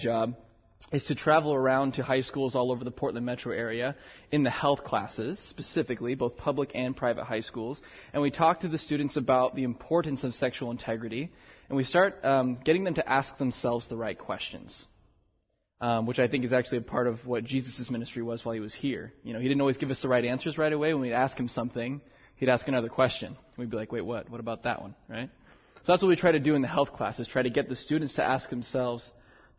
job is to travel around to high schools all over the Portland metro area in the health classes, specifically, both public and private high schools. And we talk to the students about the importance of sexual integrity, and we start um, getting them to ask themselves the right questions. Um, which I think is actually a part of what Jesus' ministry was while he was here. You know, he didn't always give us the right answers right away. When we'd ask him something, he'd ask another question. We'd be like, wait, what? What about that one? Right? So that's what we try to do in the health classes, try to get the students to ask themselves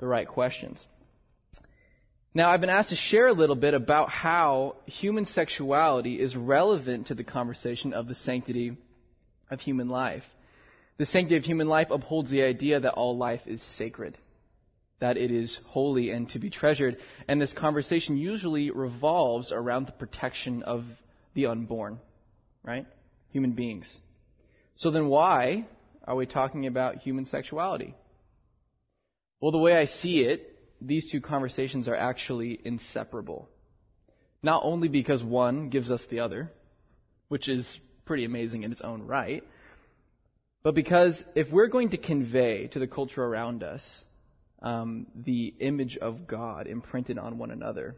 the right questions. Now, I've been asked to share a little bit about how human sexuality is relevant to the conversation of the sanctity of human life. The sanctity of human life upholds the idea that all life is sacred, that it is holy and to be treasured. And this conversation usually revolves around the protection of the unborn, right? Human beings. So then, why are we talking about human sexuality? Well, the way I see it, these two conversations are actually inseparable. Not only because one gives us the other, which is pretty amazing in its own right, but because if we're going to convey to the culture around us um, the image of God imprinted on one another,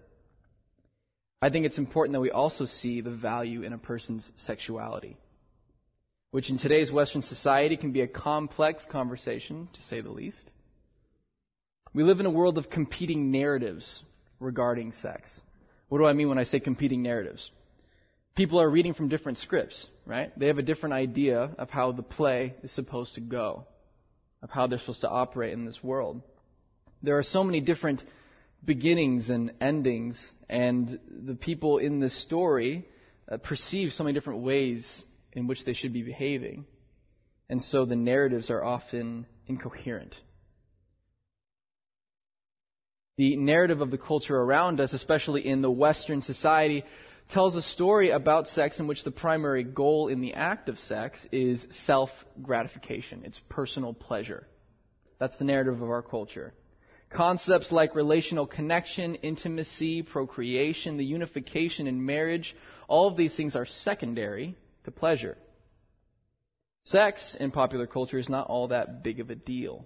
I think it's important that we also see the value in a person's sexuality, which in today's Western society can be a complex conversation, to say the least. We live in a world of competing narratives regarding sex. What do I mean when I say competing narratives? People are reading from different scripts, right? They have a different idea of how the play is supposed to go, of how they're supposed to operate in this world. There are so many different beginnings and endings, and the people in this story uh, perceive so many different ways in which they should be behaving. And so the narratives are often incoherent. The narrative of the culture around us, especially in the Western society, tells a story about sex in which the primary goal in the act of sex is self gratification. It's personal pleasure. That's the narrative of our culture. Concepts like relational connection, intimacy, procreation, the unification in marriage, all of these things are secondary to pleasure. Sex in popular culture is not all that big of a deal.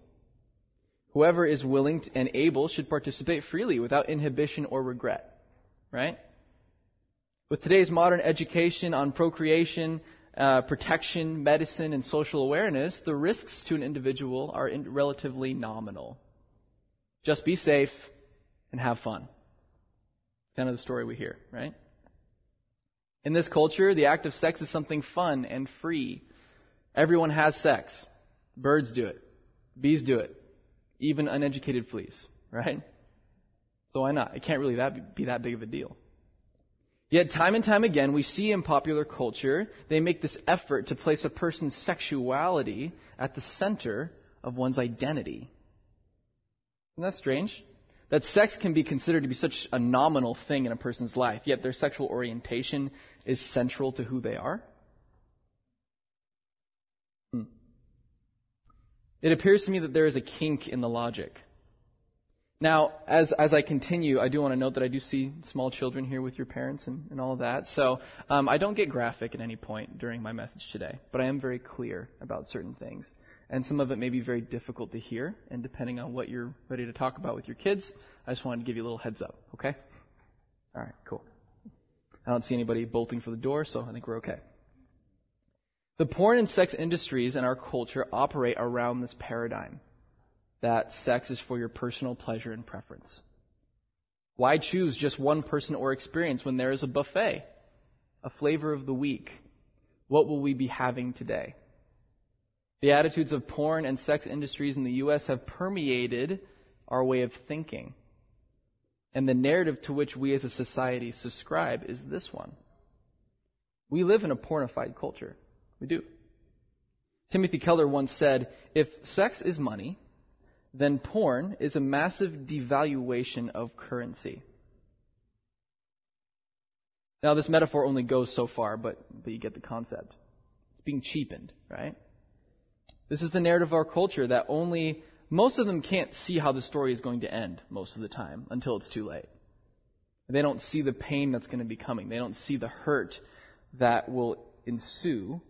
Whoever is willing and able should participate freely without inhibition or regret. Right? With today's modern education on procreation, uh, protection, medicine, and social awareness, the risks to an individual are in relatively nominal. Just be safe and have fun. Kind of the story we hear, right? In this culture, the act of sex is something fun and free. Everyone has sex. Birds do it. Bees do it even uneducated fleas, right? So why not? It can't really that be that big of a deal. Yet, time and time again, we see in popular culture, they make this effort to place a person's sexuality at the center of one's identity. Isn't that strange? That sex can be considered to be such a nominal thing in a person's life, yet their sexual orientation is central to who they are. It appears to me that there is a kink in the logic. Now, as, as I continue, I do want to note that I do see small children here with your parents and, and all of that. So um, I don't get graphic at any point during my message today, but I am very clear about certain things. And some of it may be very difficult to hear, and depending on what you're ready to talk about with your kids, I just wanted to give you a little heads up, okay? All right, cool. I don't see anybody bolting for the door, so I think we're okay. The porn and sex industries in our culture operate around this paradigm that sex is for your personal pleasure and preference. Why choose just one person or experience when there is a buffet, a flavor of the week? What will we be having today? The attitudes of porn and sex industries in the U.S. have permeated our way of thinking. And the narrative to which we as a society subscribe is this one. We live in a pornified culture. We do. Timothy Keller once said if sex is money, then porn is a massive devaluation of currency. Now, this metaphor only goes so far, but, but you get the concept. It's being cheapened, right? This is the narrative of our culture that only most of them can't see how the story is going to end most of the time until it's too late. They don't see the pain that's going to be coming. They don't see the hurt that will ensue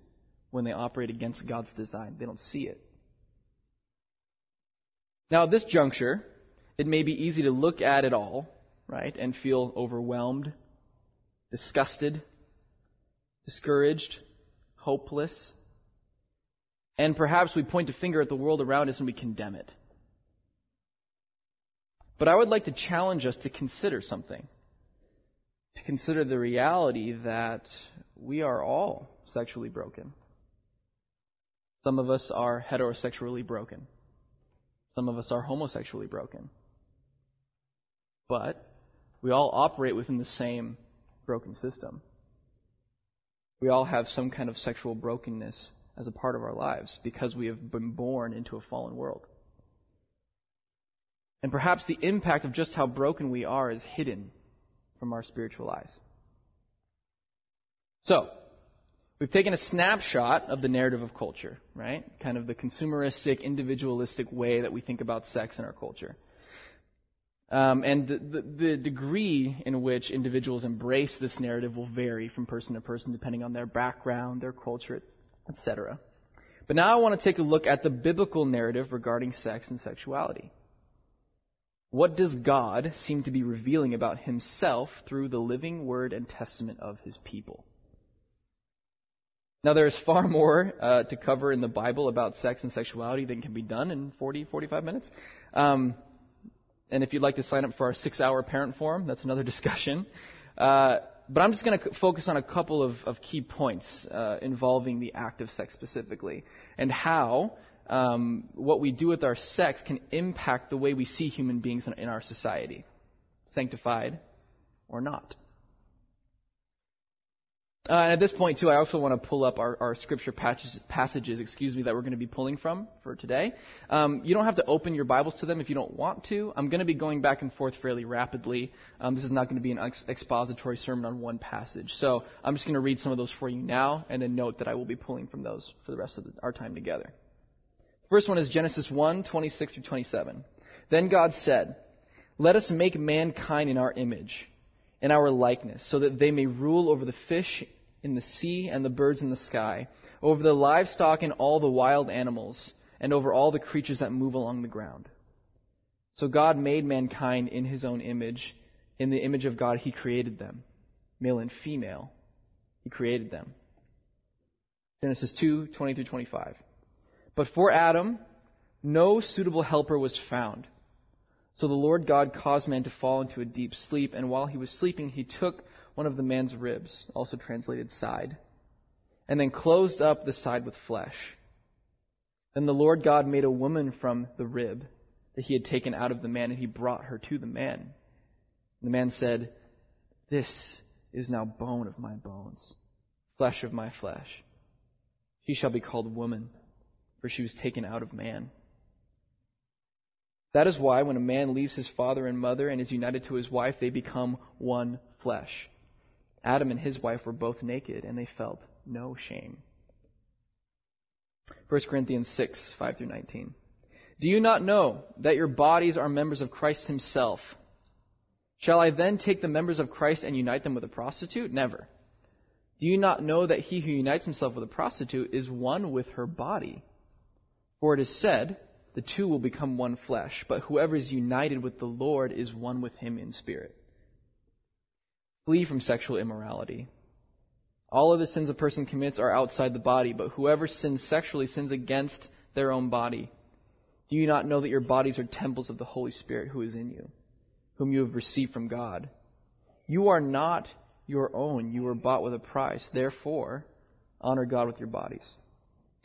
when they operate against God's design. They don't see it. Now, at this juncture, it may be easy to look at it all, right, and feel overwhelmed, disgusted, discouraged, hopeless. And perhaps we point a finger at the world around us and we condemn it. But I would like to challenge us to consider something. To consider the reality that we are all sexually broken. Some of us are heterosexually broken. Some of us are homosexually broken. But we all operate within the same broken system. We all have some kind of sexual brokenness as a part of our lives because we have been born into a fallen world. And perhaps the impact of just how broken we are is hidden from our spiritual eyes. So, we've taken a snapshot of the narrative of culture, right? Kind of the consumeristic, individualistic way that we think about sex in our culture. Um, and the, the, the, degree in which individuals embrace this narrative will vary from person to person depending on their background, their culture, etc. But now I want to take a look at the biblical narrative regarding sex and sexuality. What does God seem to be revealing about himself through the living word and testament of his people? Now, there is far more uh, to cover in the Bible about sex and sexuality than can be done in 40, 45 minutes. Um, and if you'd like to sign up for our six hour parent forum, that's another discussion. Uh, but I'm just going to focus on a couple of, of key points uh, involving the act of sex specifically and how um, what we do with our sex can impact the way we see human beings in, in our society, sanctified or not. Uh, and at this point, too, I also want to pull up our, our scripture passages, passages, excuse me, that we're going to be pulling from for today. Um, you don't have to open your Bibles to them if you don't want to. I'm going to be going back and forth fairly rapidly. Um, this is not going to be an ex- expository sermon on one passage. So I'm just going to read some of those for you now, and then note that I will be pulling from those for the rest of the, our time together. First one is Genesis 1, 26 through 27. Then God said, Let us make mankind in our image, in our likeness, so that they may rule over the fish in the sea and the birds in the sky, over the livestock and all the wild animals, and over all the creatures that move along the ground. So God made mankind in his own image. In the image of God, he created them. Male and female, he created them. Genesis 2 20 through 25. But for Adam, no suitable helper was found. So the Lord God caused man to fall into a deep sleep, and while he was sleeping, he took one of the man's ribs, also translated side, and then closed up the side with flesh. Then the Lord God made a woman from the rib that he had taken out of the man, and he brought her to the man. And the man said, This is now bone of my bones, flesh of my flesh. She shall be called woman, for she was taken out of man. That is why when a man leaves his father and mother and is united to his wife, they become one flesh. Adam and his wife were both naked, and they felt no shame. 1 Corinthians 6, 5 through 19. Do you not know that your bodies are members of Christ himself? Shall I then take the members of Christ and unite them with a prostitute? Never. Do you not know that he who unites himself with a prostitute is one with her body? For it is said, the two will become one flesh, but whoever is united with the Lord is one with him in spirit. Flee from sexual immorality. All of the sins a person commits are outside the body, but whoever sins sexually sins against their own body. Do you not know that your bodies are temples of the Holy Spirit who is in you, whom you have received from God? You are not your own. You were bought with a price. Therefore, honor God with your bodies.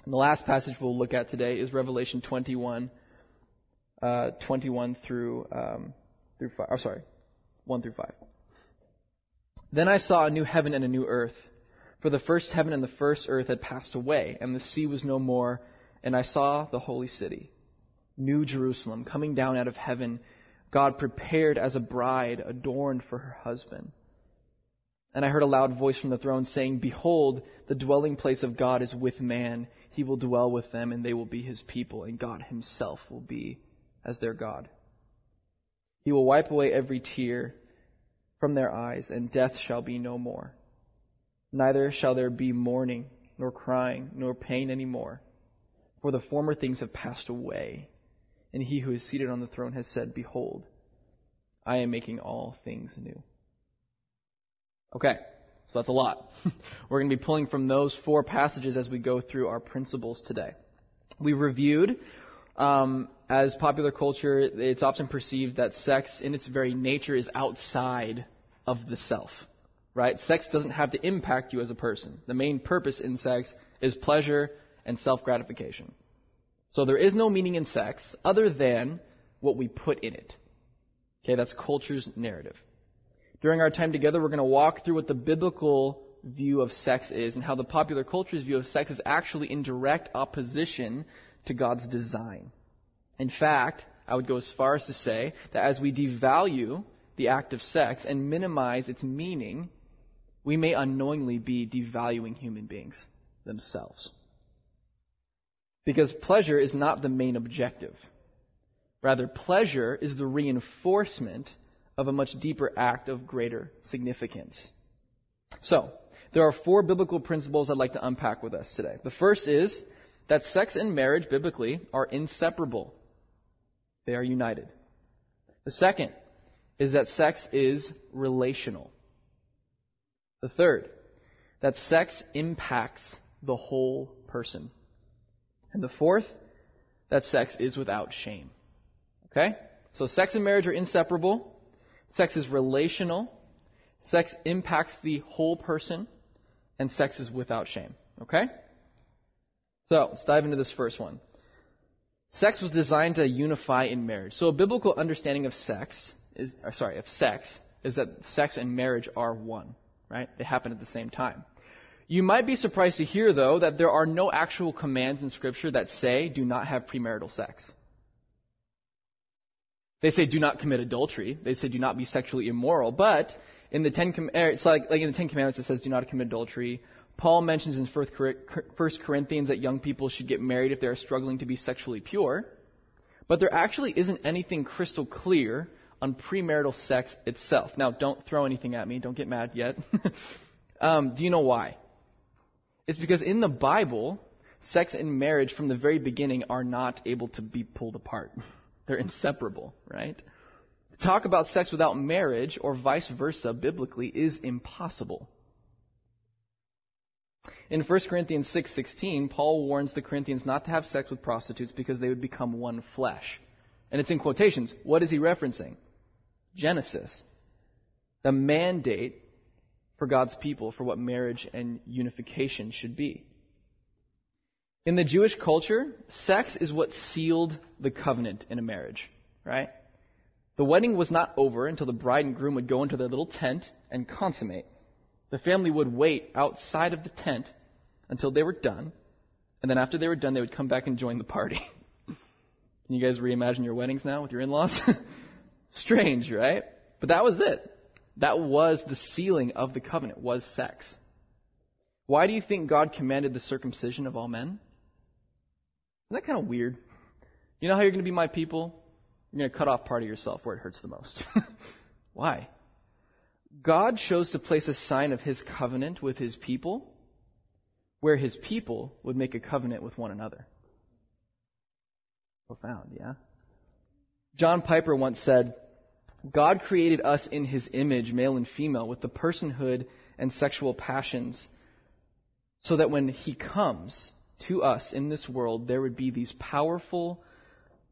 And the last passage we'll look at today is Revelation 21, uh, 21 through, um, through 5. Oh, sorry, 1 through 5. Then I saw a new heaven and a new earth. For the first heaven and the first earth had passed away, and the sea was no more. And I saw the holy city, New Jerusalem, coming down out of heaven, God prepared as a bride adorned for her husband. And I heard a loud voice from the throne saying, Behold, the dwelling place of God is with man. He will dwell with them, and they will be his people, and God himself will be as their God. He will wipe away every tear from their eyes, and death shall be no more. Neither shall there be mourning, nor crying, nor pain any more, for the former things have passed away. And he who is seated on the throne has said, Behold, I am making all things new. Okay, so that's a lot. We're going to be pulling from those four passages as we go through our principles today. We reviewed, um, as popular culture, it's often perceived that sex in its very nature is outside of the self. Right? Sex doesn't have to impact you as a person. The main purpose in sex is pleasure and self gratification. So there is no meaning in sex other than what we put in it. Okay, that's culture's narrative. During our time together, we're going to walk through what the biblical view of sex is and how the popular culture's view of sex is actually in direct opposition to God's design. In fact, I would go as far as to say that as we devalue the act of sex and minimize its meaning, we may unknowingly be devaluing human beings themselves. Because pleasure is not the main objective. Rather, pleasure is the reinforcement of a much deeper act of greater significance. So, there are four biblical principles I'd like to unpack with us today. The first is that sex and marriage, biblically, are inseparable. They are united. The second is that sex is relational. The third, that sex impacts the whole person. And the fourth, that sex is without shame. Okay? So sex and marriage are inseparable. Sex is relational. Sex impacts the whole person. And sex is without shame. Okay? So, let's dive into this first one. Sex was designed to unify in marriage. So a biblical understanding of sex is, sorry, of sex is that sex and marriage are one, right? They happen at the same time. You might be surprised to hear, though, that there are no actual commands in Scripture that say do not have premarital sex. They say do not commit adultery. They say do not be sexually immoral. But in the Ten, er, it's like, like in the Ten Commandments it says do not commit adultery. Paul mentions in 1 Corinthians that young people should get married if they are struggling to be sexually pure. But there actually isn't anything crystal clear on premarital sex itself. Now, don't throw anything at me. Don't get mad yet. um, do you know why? It's because in the Bible, sex and marriage from the very beginning are not able to be pulled apart. They're inseparable, right? To talk about sex without marriage or vice versa biblically is impossible. In 1 Corinthians 6:16, Paul warns the Corinthians not to have sex with prostitutes because they would become one flesh. And it's in quotations. What is he referencing? Genesis. The mandate for God's people for what marriage and unification should be. In the Jewish culture, sex is what sealed the covenant in a marriage, right? The wedding was not over until the bride and groom would go into their little tent and consummate. The family would wait outside of the tent until they were done, and then after they were done, they would come back and join the party. Can you guys reimagine your weddings now with your in laws? Strange, right? But that was it. That was the sealing of the covenant, was sex. Why do you think God commanded the circumcision of all men? Isn't that kind of weird? You know how you're going to be my people? You're going to cut off part of yourself where it hurts the most. Why? God chose to place a sign of his covenant with his people where his people would make a covenant with one another. Profound, yeah? John Piper once said, God created us in his image, male and female, with the personhood and sexual passions, so that when he comes, to us in this world, there would be these powerful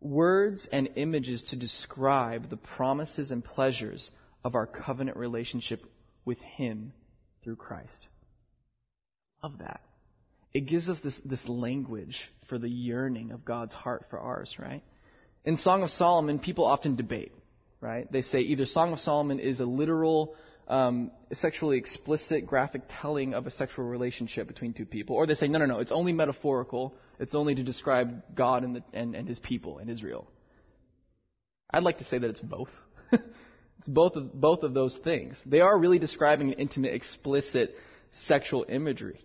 words and images to describe the promises and pleasures of our covenant relationship with Him through Christ. Love that. It gives us this, this language for the yearning of God's heart for ours, right? In Song of Solomon, people often debate, right? They say either Song of Solomon is a literal um, sexually explicit graphic telling of a sexual relationship between two people. Or they say, no, no, no, it's only metaphorical. It's only to describe God and, the, and, and his people and Israel. I'd like to say that it's both. it's both of, both of those things. They are really describing intimate, explicit sexual imagery.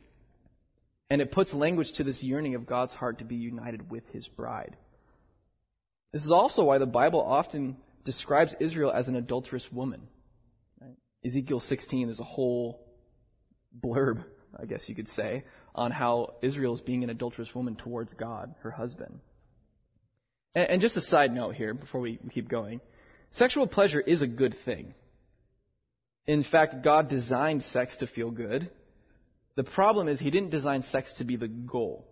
And it puts language to this yearning of God's heart to be united with his bride. This is also why the Bible often describes Israel as an adulterous woman. Ezekiel 16 is a whole blurb, I guess you could say, on how Israel is being an adulterous woman towards God, her husband. And, and just a side note here before we, we keep going Sexual pleasure is a good thing. In fact, God designed sex to feel good. The problem is he didn't design sex to be the goal.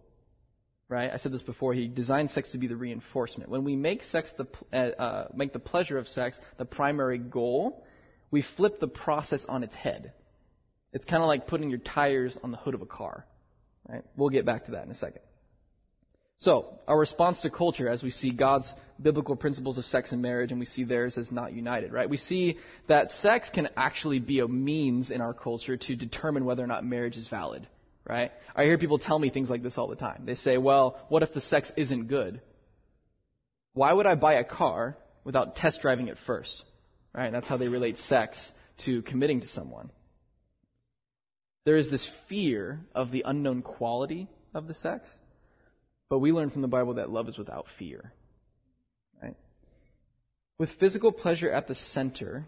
Right? I said this before. He designed sex to be the reinforcement. When we make sex the uh, uh, make the pleasure of sex the primary goal, we flip the process on its head. It's kind of like putting your tires on the hood of a car. Right? We'll get back to that in a second. So, our response to culture as we see God's biblical principles of sex and marriage and we see theirs as not united, right? We see that sex can actually be a means in our culture to determine whether or not marriage is valid, right? I hear people tell me things like this all the time. They say, well, what if the sex isn't good? Why would I buy a car without test driving it first? Right? That's how they relate sex to committing to someone. There is this fear of the unknown quality of the sex but we learn from the Bible that love is without fear. Right? With physical pleasure at the center,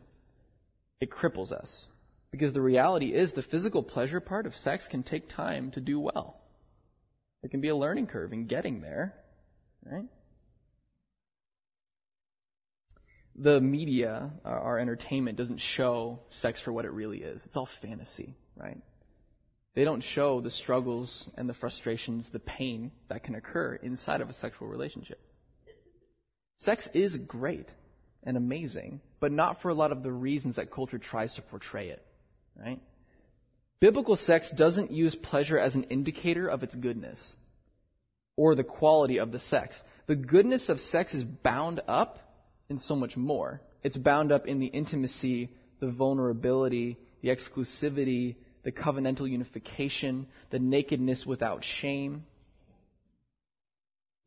it cripples us. Because the reality is the physical pleasure part of sex can take time to do well. It can be a learning curve in getting there. Right? The media, our entertainment, doesn't show sex for what it really is. It's all fantasy, right? They don't show the struggles and the frustrations, the pain that can occur inside of a sexual relationship. Sex is great and amazing, but not for a lot of the reasons that culture tries to portray it, right? Biblical sex doesn't use pleasure as an indicator of its goodness or the quality of the sex. The goodness of sex is bound up in so much more. It's bound up in the intimacy, the vulnerability, the exclusivity, the covenantal unification, the nakedness without shame.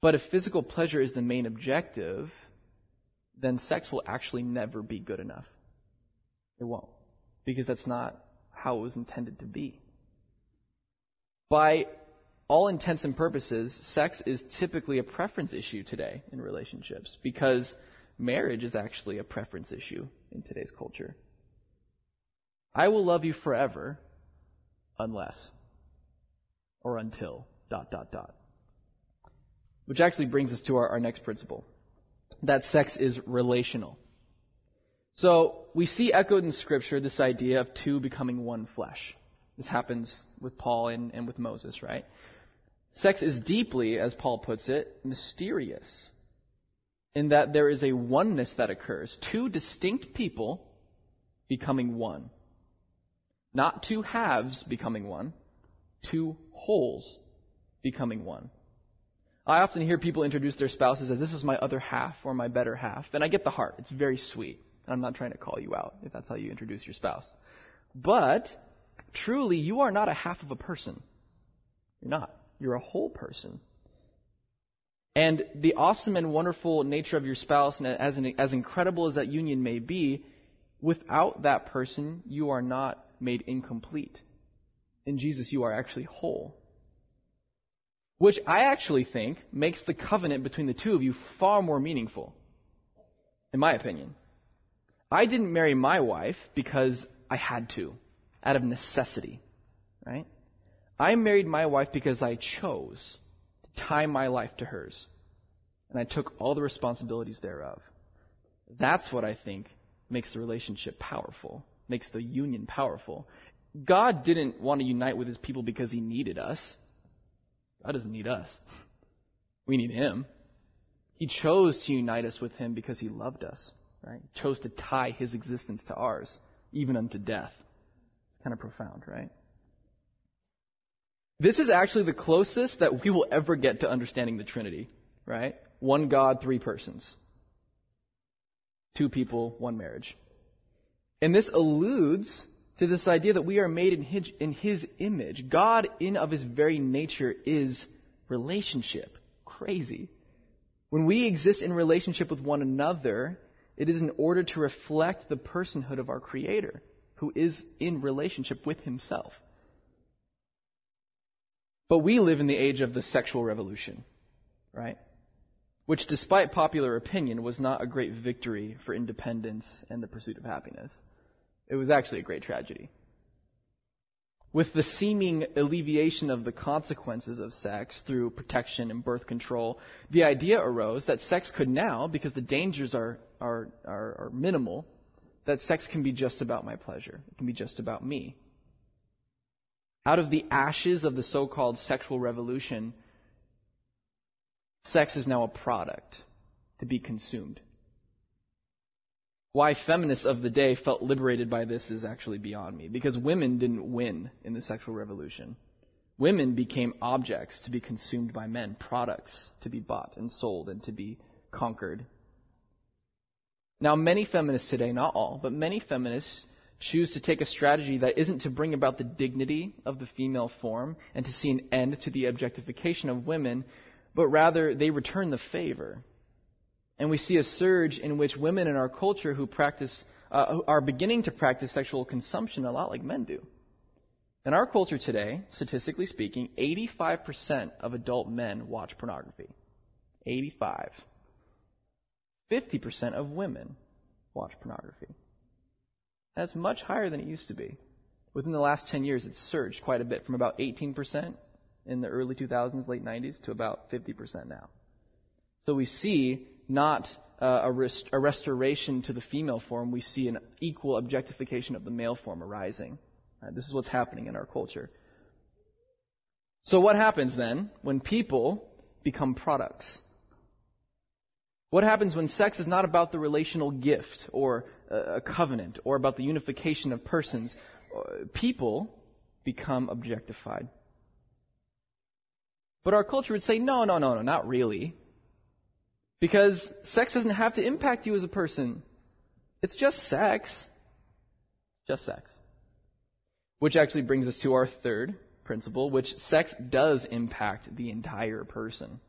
But if physical pleasure is the main objective, then sex will actually never be good enough. It won't. Because that's not how it was intended to be. By all intents and purposes, sex is typically a preference issue today in relationships because marriage is actually a preference issue in today's culture. I will love you forever unless or until dot dot dot. Which actually brings us to our, our next principle that sex is relational. So we see echoed in Scripture this idea of two becoming one flesh. This happens with Paul and, and with Moses, right? Sex is deeply, as Paul puts it, mysterious in that there is a oneness that occurs. Two distinct people becoming one. Not two halves becoming one, two wholes becoming one. I often hear people introduce their spouses as this is my other half or my better half. And I get the heart. It's very sweet. And I'm not trying to call you out if that's how you introduce your spouse. But truly, you are not a half of a person. You're not. You're a whole person. And the awesome and wonderful nature of your spouse, and as, an, as incredible as that union may be, without that person, you are not made incomplete. In Jesus, you are actually whole. Which I actually think makes the covenant between the two of you far more meaningful, in my opinion. I didn't marry my wife because I had to, out of necessity, right? I married my wife because I chose to tie my life to hers, and I took all the responsibilities thereof. That's what I think makes the relationship powerful makes the union powerful. God didn't want to unite with his people because he needed us. God doesn't need us. We need him. He chose to unite us with him because he loved us, right? Chose to tie his existence to ours, even unto death. It's kind of profound, right? This is actually the closest that we will ever get to understanding the Trinity, right? One God, three persons. Two people, one marriage. And this alludes to this idea that we are made in his, in his, image. God, in of his very nature, is relationship. Crazy. When we exist in relationship with one another, it is in order to reflect the personhood of our Creator, who is in relationship with himself. But we live in the age of the sexual revolution, right? which, despite popular opinion, was not a great victory for independence and the pursuit of happiness. It was actually a great tragedy. With the seeming alleviation of the consequences of sex through protection and birth control, the idea arose that sex could now, because the dangers are, are, are, are minimal, that sex can be just about my pleasure. It can be just about me. Out of the ashes of the so called sexual revolution, sex is now a product to be consumed. Why feminists of the day felt liberated by this is actually beyond me, because women didn't win in the sexual revolution. Women became objects to be consumed by men, products to be bought and sold and to be conquered. Now, many feminists today, not all, but many feminists choose to take a strategy that isn't to bring about the dignity of the female form and to see an end to the objectification of women, but rather they return the favor and we see a surge in which women in our culture who practice, uh, are beginning to practice sexual consumption a lot like men do. In our culture today, statistically speaking, 85% of adult men watch pornography. 85. 50% of women watch pornography. That's much higher than it used to be. Within the last 10 years, it's surged quite a bit from about 18% in the early 2000s, late 90s, to about 50% now. So we see not uh, a, rest- a restoration to the female form, we see an equal objectification of the male form arising. Right? This is what's happening in our culture. So, what happens then when people become products? What happens when sex is not about the relational gift or a covenant or about the unification of persons? Uh, people become objectified. But our culture would say, no, no, no, no, not really. Because sex doesn't have to impact you as a person. It's just sex. Just sex. Which actually brings us to our third principle, which sex does impact the entire person.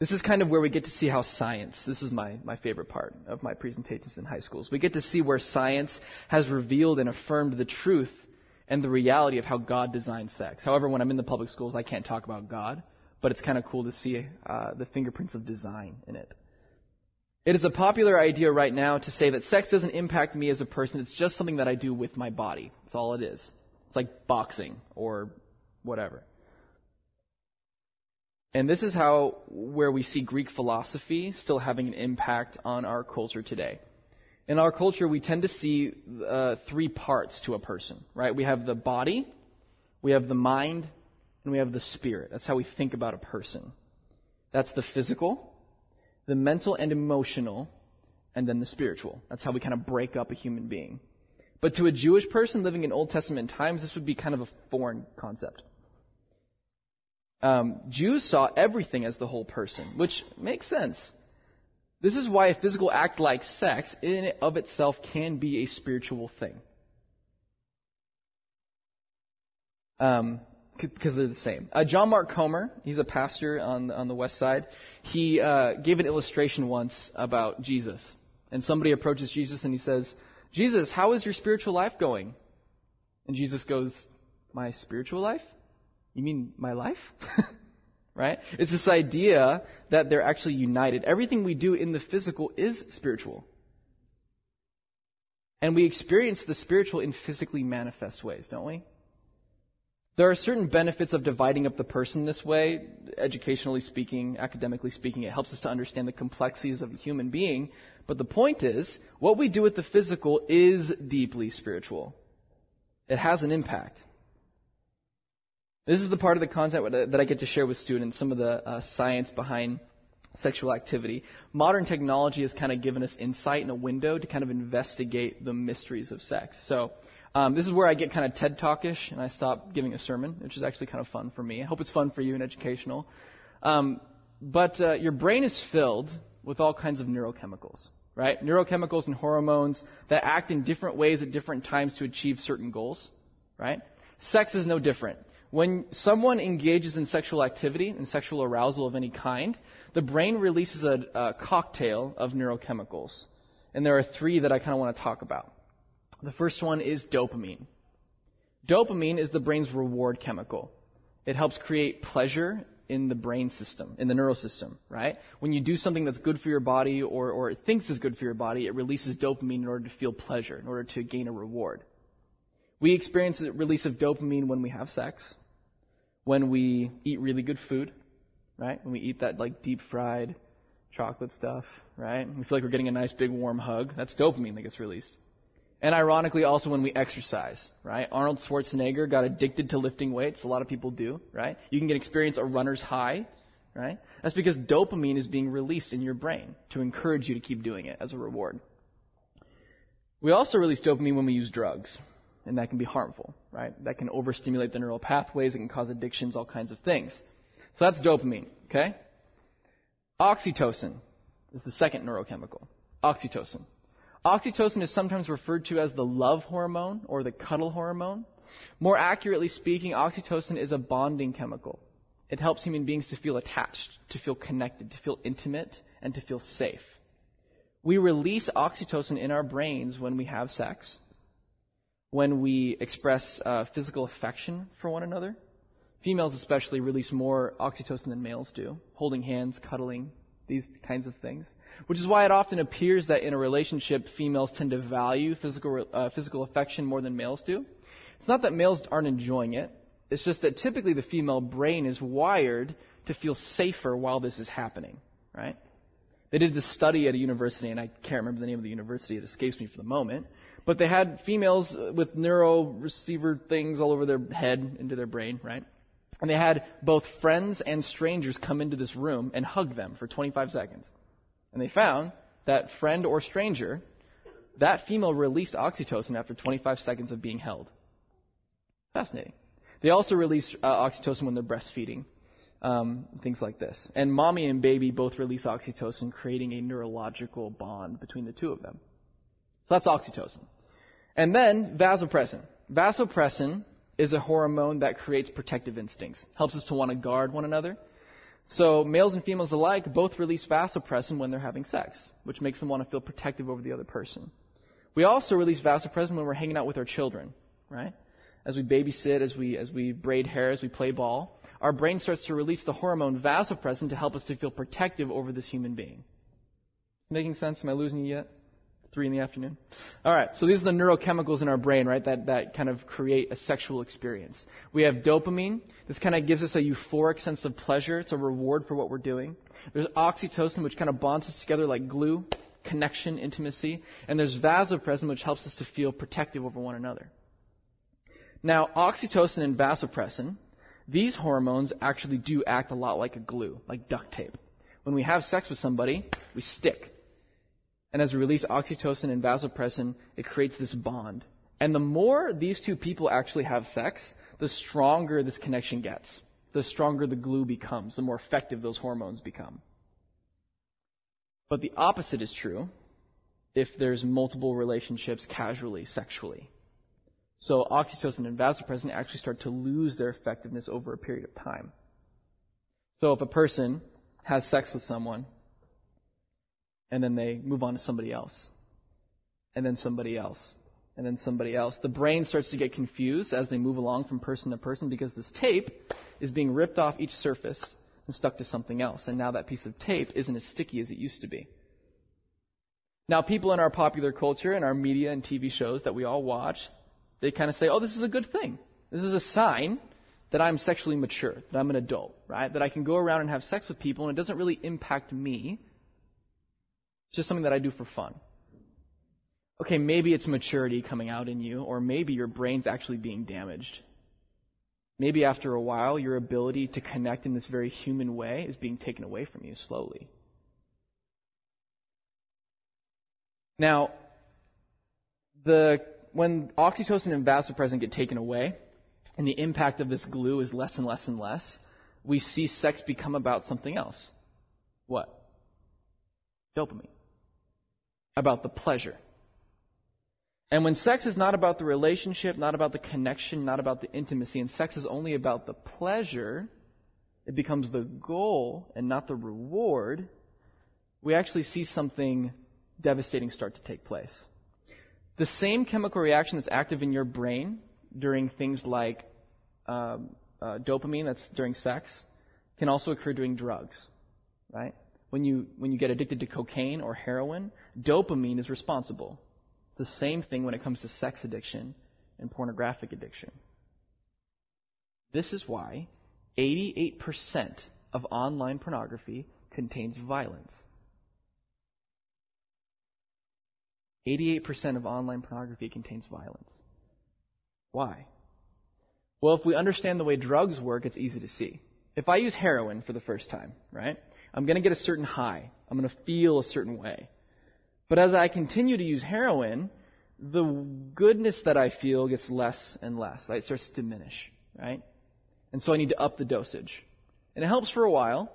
This is kind of where we get to see how science, this is my, my favorite part of my presentations in high schools. We get to see where science has revealed and affirmed the truth and the reality of how God designed sex. However, when I'm in the public schools, I can't talk about God but it's kind of cool to see uh, the fingerprints of design in it. It is a popular idea right now to say that sex doesn't impact me as a person, it's just something that I do with my body. That's all it is. It's like boxing or whatever. And this is how, where we see Greek philosophy still having an impact on our culture today. In our culture, we tend to see uh, three parts to a person, right? We have the body, we have the mind, and we have the spirit. That's how we think about a person. That's the physical, the mental and emotional, and then the spiritual. That's how we kind of break up a human being. But to a Jewish person living in Old Testament times, this would be kind of a foreign concept. Um, Jews saw everything as the whole person, which makes sense. This is why a physical act like sex, in and of itself, can be a spiritual thing. Um, because they're the same. Uh, John Mark Comer, he's a pastor on on the west side. He uh, gave an illustration once about Jesus, and somebody approaches Jesus and he says, "Jesus, how is your spiritual life going?" And Jesus goes, "My spiritual life? You mean my life?" right? It's this idea that they're actually united. Everything we do in the physical is spiritual. And we experience the spiritual in physically manifest ways, don't we? There are certain benefits of dividing up the person this way, educationally speaking, academically speaking. It helps us to understand the complexities of the human being. But the point is, what we do with the physical is deeply spiritual. It has an impact. This is the part of the content that I get to share with students, some of the uh, science behind sexual activity. Modern technology has kind of given us insight and a window to kind of investigate the mysteries of sex. So, um, this is where I get kind of TED Talkish and I stop giving a sermon, which is actually kind of fun for me. I hope it's fun for you and educational. Um, but uh, your brain is filled with all kinds of neurochemicals, right? Neurochemicals and hormones that act in different ways at different times to achieve certain goals, right? Sex is no different. When someone engages in sexual activity and sexual arousal of any kind, the brain releases a, a cocktail of neurochemicals. And there are three that I kind of want to talk about. The first one is dopamine. Dopamine is the brain's reward chemical. It helps create pleasure in the brain system, in the neural system, right? When you do something that's good for your body or, or it thinks is good for your body, it releases dopamine in order to feel pleasure, in order to gain a reward. We experience the release of dopamine when we have sex, when we eat really good food, right? When we eat that like deep fried chocolate stuff, right? We feel like we're getting a nice big warm hug. That's dopamine that gets released. And ironically, also when we exercise, right? Arnold Schwarzenegger got addicted to lifting weights. A lot of people do, right? You can get experience a runner's high, right? That's because dopamine is being released in your brain to encourage you to keep doing it as a reward. We also release dopamine when we use drugs, and that can be harmful, right? That can overstimulate the neural pathways, it can cause addictions, all kinds of things. So that's dopamine, okay? Oxytocin is the second neurochemical. Oxytocin. Oxytocin is sometimes referred to as the love hormone or the cuddle hormone. More accurately speaking, oxytocin is a bonding chemical. It helps human beings to feel attached, to feel connected, to feel intimate, and to feel safe. We release oxytocin in our brains when we have sex, when we express uh, physical affection for one another, Females, especially, release more oxytocin than males do, holding hands, cuddling, these kinds of things. Which is why it often appears that in a relationship, females tend to value physical, uh, physical affection more than males do. It's not that males aren't enjoying it, it's just that typically the female brain is wired to feel safer while this is happening, right? They did this study at a university, and I can't remember the name of the university, it escapes me for the moment. But they had females with neuro receiver things all over their head into their brain, right? And they had both friends and strangers come into this room and hug them for 25 seconds. And they found that friend or stranger, that female released oxytocin after 25 seconds of being held. Fascinating. They also release uh, oxytocin when they're breastfeeding, um, things like this. And mommy and baby both release oxytocin, creating a neurological bond between the two of them. So that's oxytocin. And then vasopressin. Vasopressin is a hormone that creates protective instincts, helps us to want to guard one another. So males and females alike both release vasopressin when they're having sex, which makes them want to feel protective over the other person. We also release vasopressin when we're hanging out with our children, right? As we babysit, as we as we braid hair, as we play ball, our brain starts to release the hormone vasopressin to help us to feel protective over this human being. Making sense? Am I losing you yet? Three in the afternoon. All right, so these are the neurochemicals in our brain, right, that, that kind of create a sexual experience. We have dopamine. This kind of gives us a euphoric sense of pleasure. It's a reward for what we're doing. There's oxytocin, which kind of bonds us together like glue, connection, intimacy. And there's vasopressin, which helps us to feel protective over one another. Now, oxytocin and vasopressin, these hormones actually do act a lot like a glue, like duct tape. When we have sex with somebody, we stick. And as we release oxytocin and vasopressin, it creates this bond. And the more these two people actually have sex, the stronger this connection gets. The stronger the glue becomes, the more effective those hormones become. But the opposite is true if there's multiple relationships casually, sexually. So oxytocin and vasopressin actually start to lose their effectiveness over a period of time. So if a person has sex with someone and then they move on to somebody else, and then somebody else, and then somebody else. The brain starts to get confused as they move along from person to person because this tape is being ripped off each surface and stuck to something else, and now that piece of tape isn't as sticky as it used to be. Now, people in our popular culture and our media and TV shows that we all watch, they kind of say, oh, this is a good thing. This is a sign that I'm sexually mature, that I'm an adult, right? That I can go around and have sex with people and it doesn't really impact me it's just something that I do for fun. Okay, maybe it's maturity coming out in you, or maybe your brain's actually being damaged. Maybe after a while, your ability to connect in this very human way is being taken away from you slowly. Now, the, when oxytocin and vasopressin get taken away, and the impact of this glue is less and less and less, we see sex become about something else. What? Dopamine about the pleasure. And when sex is not about the relationship, not about the connection, not about the intimacy, and sex is only about the pleasure, it becomes the goal and not the reward, we actually see something devastating start to take place. The same chemical reaction that's active in your brain during things like um, uh, dopamine, that's during sex, can also occur during drugs, right? When you, when you get addicted to cocaine or heroin, dopamine is responsible. The same thing when it comes to sex addiction and pornographic addiction. This is why 88% of online pornography contains violence. 88% of online pornography contains violence. Why? Well, if we understand the way drugs work, it's easy to see. If I use heroin for the first time, right, I'm going to get a certain high. I'm going to feel a certain way. But as I continue to use heroin, the goodness that I feel gets less and less. It starts to diminish, right? And so I need to up the dosage. And it helps for a while,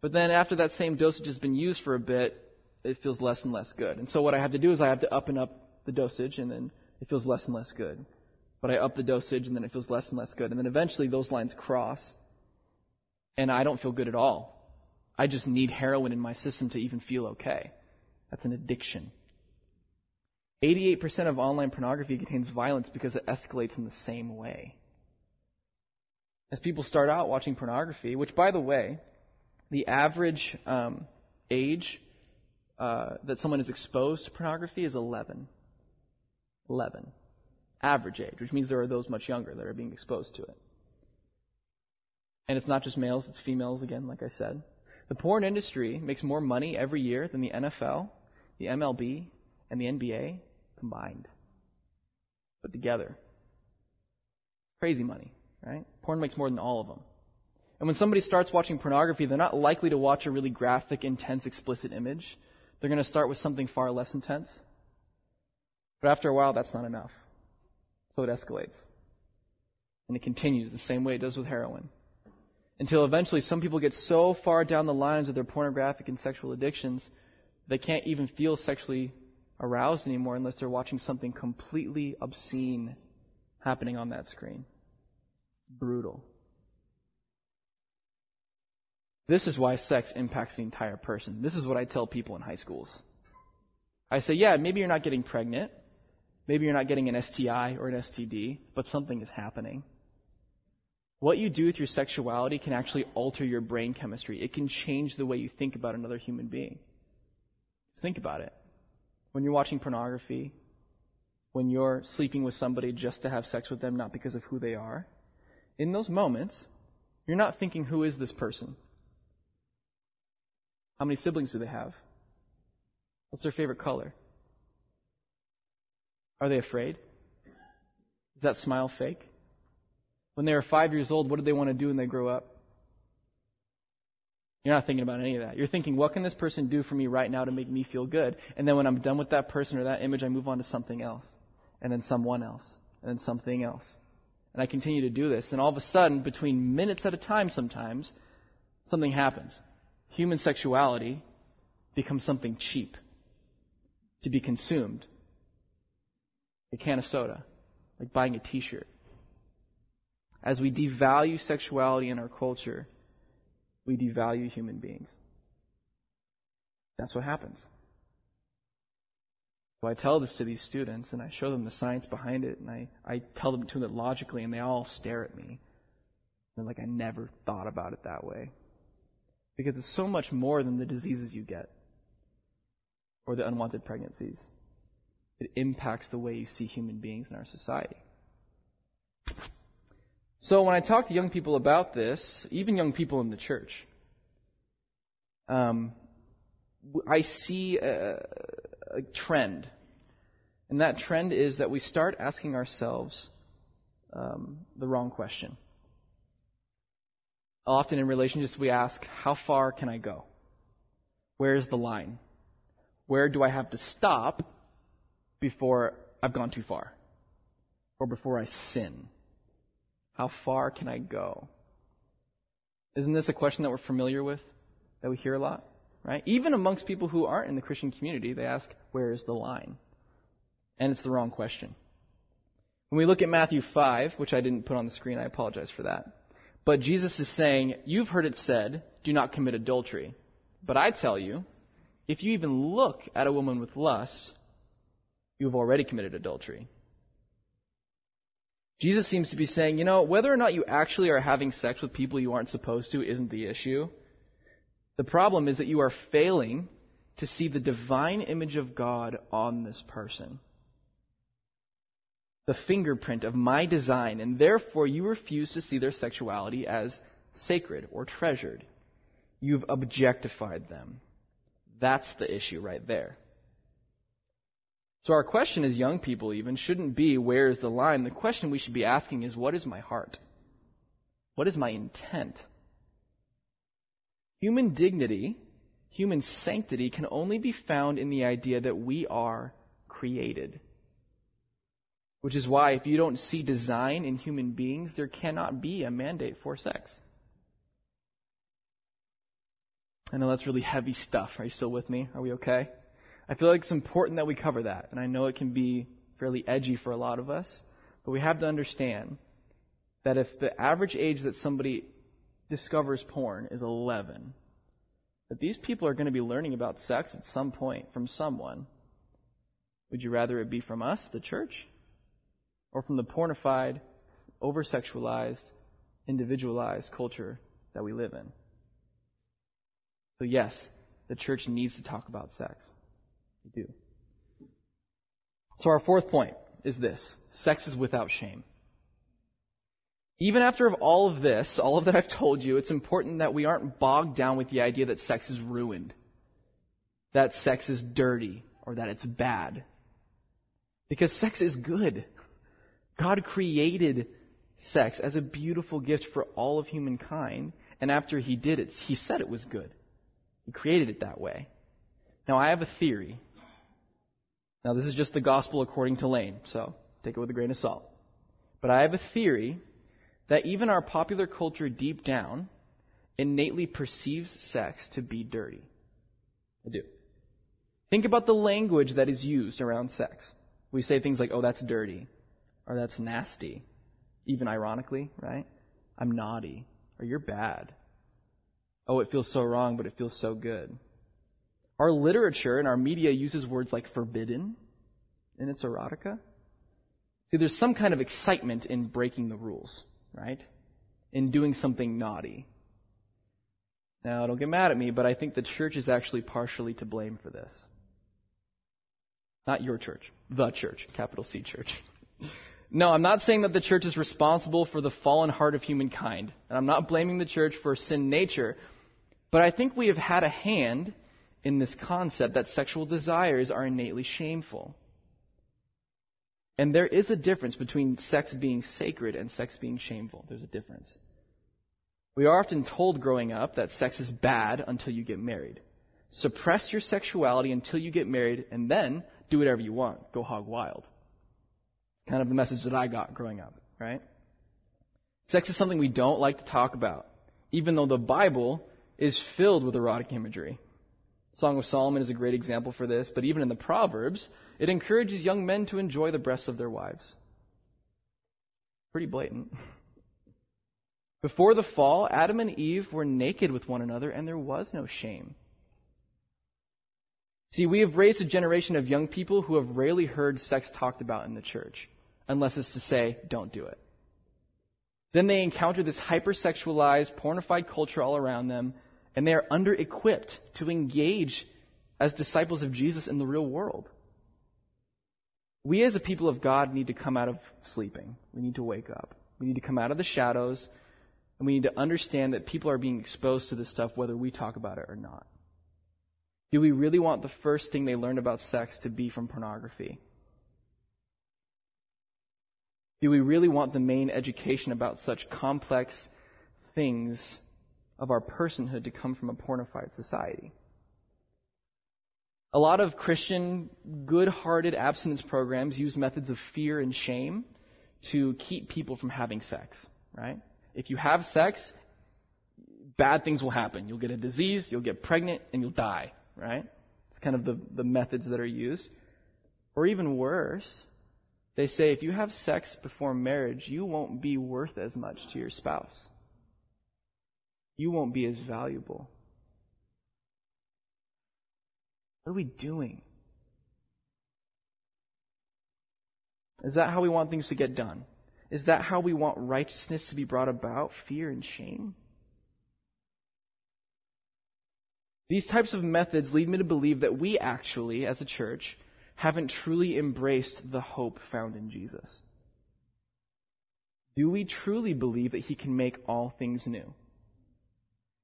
but then after that same dosage has been used for a bit, it feels less and less good. And so what I have to do is I have to up and up the dosage, and then it feels less and less good. But I up the dosage, and then it feels less and less good. And then eventually those lines cross, and I don't feel good at all. I just need heroin in my system to even feel okay. That's an addiction. 88% of online pornography contains violence because it escalates in the same way. As people start out watching pornography, which, by the way, the average um, age uh, that someone is exposed to pornography is 11. 11. Average age, which means there are those much younger that are being exposed to it. And it's not just males, it's females again, like I said. The porn industry makes more money every year than the NFL, the MLB, and the NBA combined. Put together. Crazy money, right? Porn makes more than all of them. And when somebody starts watching pornography, they're not likely to watch a really graphic, intense, explicit image. They're going to start with something far less intense. But after a while, that's not enough. So it escalates. And it continues the same way it does with heroin. Until eventually some people get so far down the lines of their pornographic and sexual addictions, they can't even feel sexually aroused anymore unless they're watching something completely obscene happening on that screen. Brutal. This is why sex impacts the entire person. This is what I tell people in high schools. I say, yeah, maybe you're not getting pregnant. Maybe you're not getting an STI or an STD, but something is happening. What you do with your sexuality can actually alter your brain chemistry. It can change the way you think about another human being. Just think about it. When you're watching pornography, when you're sleeping with somebody just to have sex with them, not because of who they are, in those moments, you're not thinking, who is this person? How many siblings do they have? What's their favorite color? Are they afraid? Is that smile fake? When they were five years old, what did they want to do when they grow up? You're not thinking about any of that. You're thinking, what can this person do for me right now to make me feel good? And then when I'm done with that person or that image, I move on to something else. And then someone else. And then something else. And I continue to do this. And all of a sudden, between minutes at a time sometimes, something happens human sexuality becomes something cheap to be consumed. A can of soda, like buying a t shirt. As we devalue sexuality in our culture, we devalue human beings. That's what happens. So I tell this to these students and I show them the science behind it and I, I tell them to it logically and they all stare at me. They're like, I never thought about it that way. Because it's so much more than the diseases you get or the unwanted pregnancies. It impacts the way you see human beings in our society. So when I talk to young people about this, even young people in the church, um, I see a, a trend. And that trend is that we start asking ourselves um, the wrong question. Often in relationships, we ask, How far can I go? Where is the line? Where do I have to stop before I've gone too far? Or before I sin? How far can I go? Isn't this a question that we're familiar with, that we hear a lot? Right? Even amongst people who aren't in the Christian community, they ask, Where is the line? And it's the wrong question. When we look at Matthew 5, which I didn't put on the screen, I apologize for that. But Jesus is saying, You've heard it said, do not commit adultery. But I tell you, if you even look at a woman with lust, you have already committed adultery. Jesus seems to be saying, you know, whether or not you actually are having sex with people you aren't supposed to isn't the issue. The problem is that you are failing to see the divine image of God on this person. the fingerprint of my design, and therefore you refuse to see their sexuality as sacred or treasured. You've objectified them. That's the issue right there. So our question as young people even shouldn't be where is the line? The question we should be asking is what is my heart? What is my intent? Human dignity, human sanctity can only be found in the idea that we are created. Which is why if you don't see design in human beings, there cannot be a mandate for sex. I know that's really heavy stuff. Are you still with me? Are we okay? I feel like it's important that we cover that, and I know it can be fairly edgy for a lot of us, but we have to understand that if the average age that somebody discovers porn is 11, that these people are going to be learning about sex at some point from someone. Would you rather it be from us, the church, or from the pornified, over sexualized, individualized culture that we live in? So, yes, the church needs to talk about sex. We do. So, our fourth point is this sex is without shame. Even after all of this, all of that I've told you, it's important that we aren't bogged down with the idea that sex is ruined, that sex is dirty, or that it's bad. Because sex is good. God created sex as a beautiful gift for all of humankind, and after He did it, He said it was good. He created it that way. Now, I have a theory. Now, this is just the gospel according to Lane, so take it with a grain of salt. But I have a theory that even our popular culture deep down innately perceives sex to be dirty. I do. Think about the language that is used around sex. We say things like, oh, that's dirty, or that's nasty, even ironically, right? I'm naughty, or you're bad. Oh, it feels so wrong, but it feels so good. Our literature and our media uses words like forbidden in its erotica. See, there's some kind of excitement in breaking the rules right? In doing something naughty. Now, don't get mad at me, but I think the church is actually partially to blame for this. Not your church, the church, capital C church. No, I'm not saying that the church is responsible for the fallen heart of humankind. And I'm not blaming the church for sin nature. But I think we have had a hand in this concept that sexual desires are innately shameful. And there is a difference between sex being sacred and sex being shameful. There's a difference. We are often told growing up that sex is bad until you get married. Suppress your sexuality until you get married, and then do whatever you want. Go hog wild. Kind of the message that I got growing up, right? Sex is something we don't like to talk about, even though the Bible is filled with erotic imagery. Song of Solomon is a great example for this, but even in the Proverbs, it encourages young men to enjoy the breasts of their wives. Pretty blatant. Before the fall, Adam and Eve were naked with one another, and there was no shame. See, we have raised a generation of young people who have rarely heard sex talked about in the church, unless it's to say, don't do it. Then they encounter this hypersexualized, pornified culture all around them, and they are under equipped to engage as disciples of Jesus in the real world. We as a people of God need to come out of sleeping. We need to wake up. We need to come out of the shadows, and we need to understand that people are being exposed to this stuff whether we talk about it or not. Do we really want the first thing they learn about sex to be from pornography? Do we really want the main education about such complex things of our personhood to come from a pornified society. A lot of Christian, good hearted abstinence programs use methods of fear and shame to keep people from having sex, right? If you have sex, bad things will happen. You'll get a disease, you'll get pregnant, and you'll die, right? It's kind of the, the methods that are used. Or even worse, they say if you have sex before marriage, you won't be worth as much to your spouse you won't be as valuable. What are we doing? Is that how we want things to get done? Is that how we want righteousness to be brought about? Fear and shame? These types of methods lead me to believe that we actually, as a church, haven't truly embraced the hope found in Jesus. Do we truly believe that He can make all things new?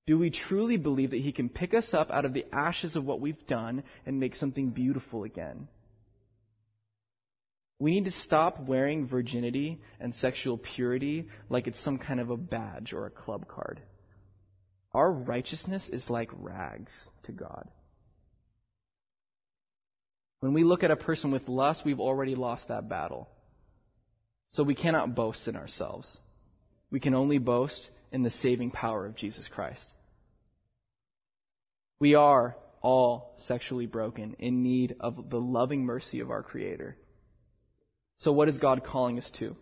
Do we truly believe that He can pick us up out of the ashes of what we've done and make something beautiful again? We need to stop wearing virginity and sexual purity like it's some kind of a badge or a club card. Our righteousness is like rags to God. When we look at a person with lust, we've already lost that battle. So we cannot boast in ourselves. We can only boast in the saving power of Jesus Christ. We are all sexually broken, in need of the loving mercy of our Creator. So, what is God calling us to?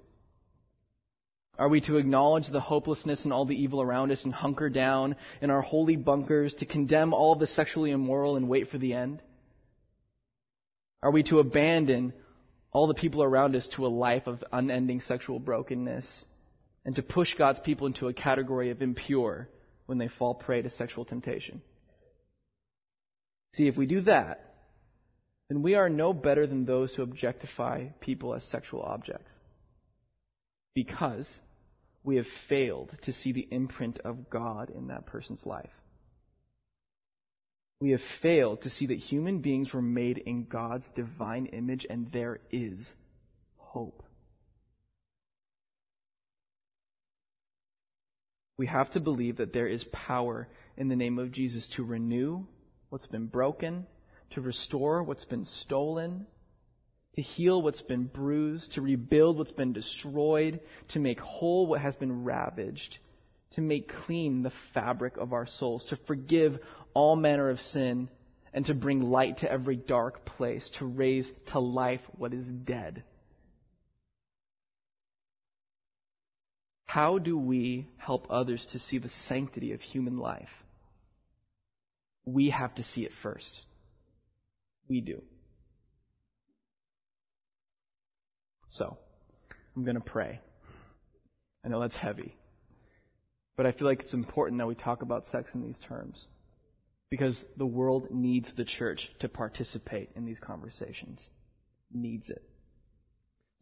Are we to acknowledge the hopelessness and all the evil around us and hunker down in our holy bunkers to condemn all the sexually immoral and wait for the end? Are we to abandon all the people around us to a life of unending sexual brokenness and to push God's people into a category of impure when they fall prey to sexual temptation? See, if we do that, then we are no better than those who objectify people as sexual objects. Because we have failed to see the imprint of God in that person's life. We have failed to see that human beings were made in God's divine image and there is hope. We have to believe that there is power in the name of Jesus to renew what's been broken, to restore what's been stolen, to heal what's been bruised, to rebuild what's been destroyed, to make whole what has been ravaged, to make clean the fabric of our souls, to forgive all manner of sin, and to bring light to every dark place, to raise to life what is dead. How do we help others to see the sanctity of human life? We have to see it first. We do. So, I'm going to pray. I know that's heavy. But I feel like it's important that we talk about sex in these terms. Because the world needs the church to participate in these conversations. Needs it.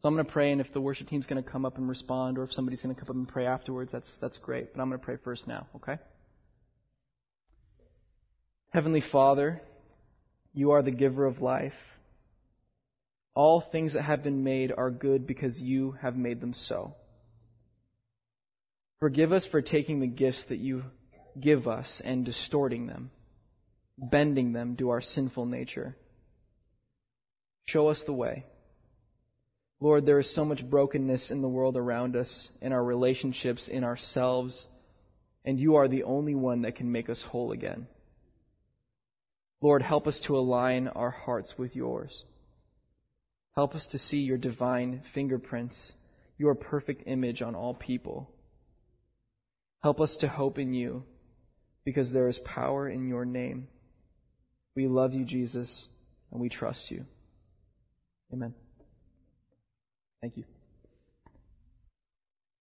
So I'm going to pray, and if the worship team's going to come up and respond, or if somebody's going to come up and pray afterwards, that's, that's great. But I'm going to pray first now, okay? Heavenly Father, you are the giver of life. All things that have been made are good because you have made them so. Forgive us for taking the gifts that you give us and distorting them, bending them to our sinful nature. Show us the way. Lord, there is so much brokenness in the world around us, in our relationships, in ourselves, and you are the only one that can make us whole again. Lord, help us to align our hearts with yours. Help us to see your divine fingerprints, your perfect image on all people. Help us to hope in you, because there is power in your name. We love you, Jesus, and we trust you. Amen. Thank you.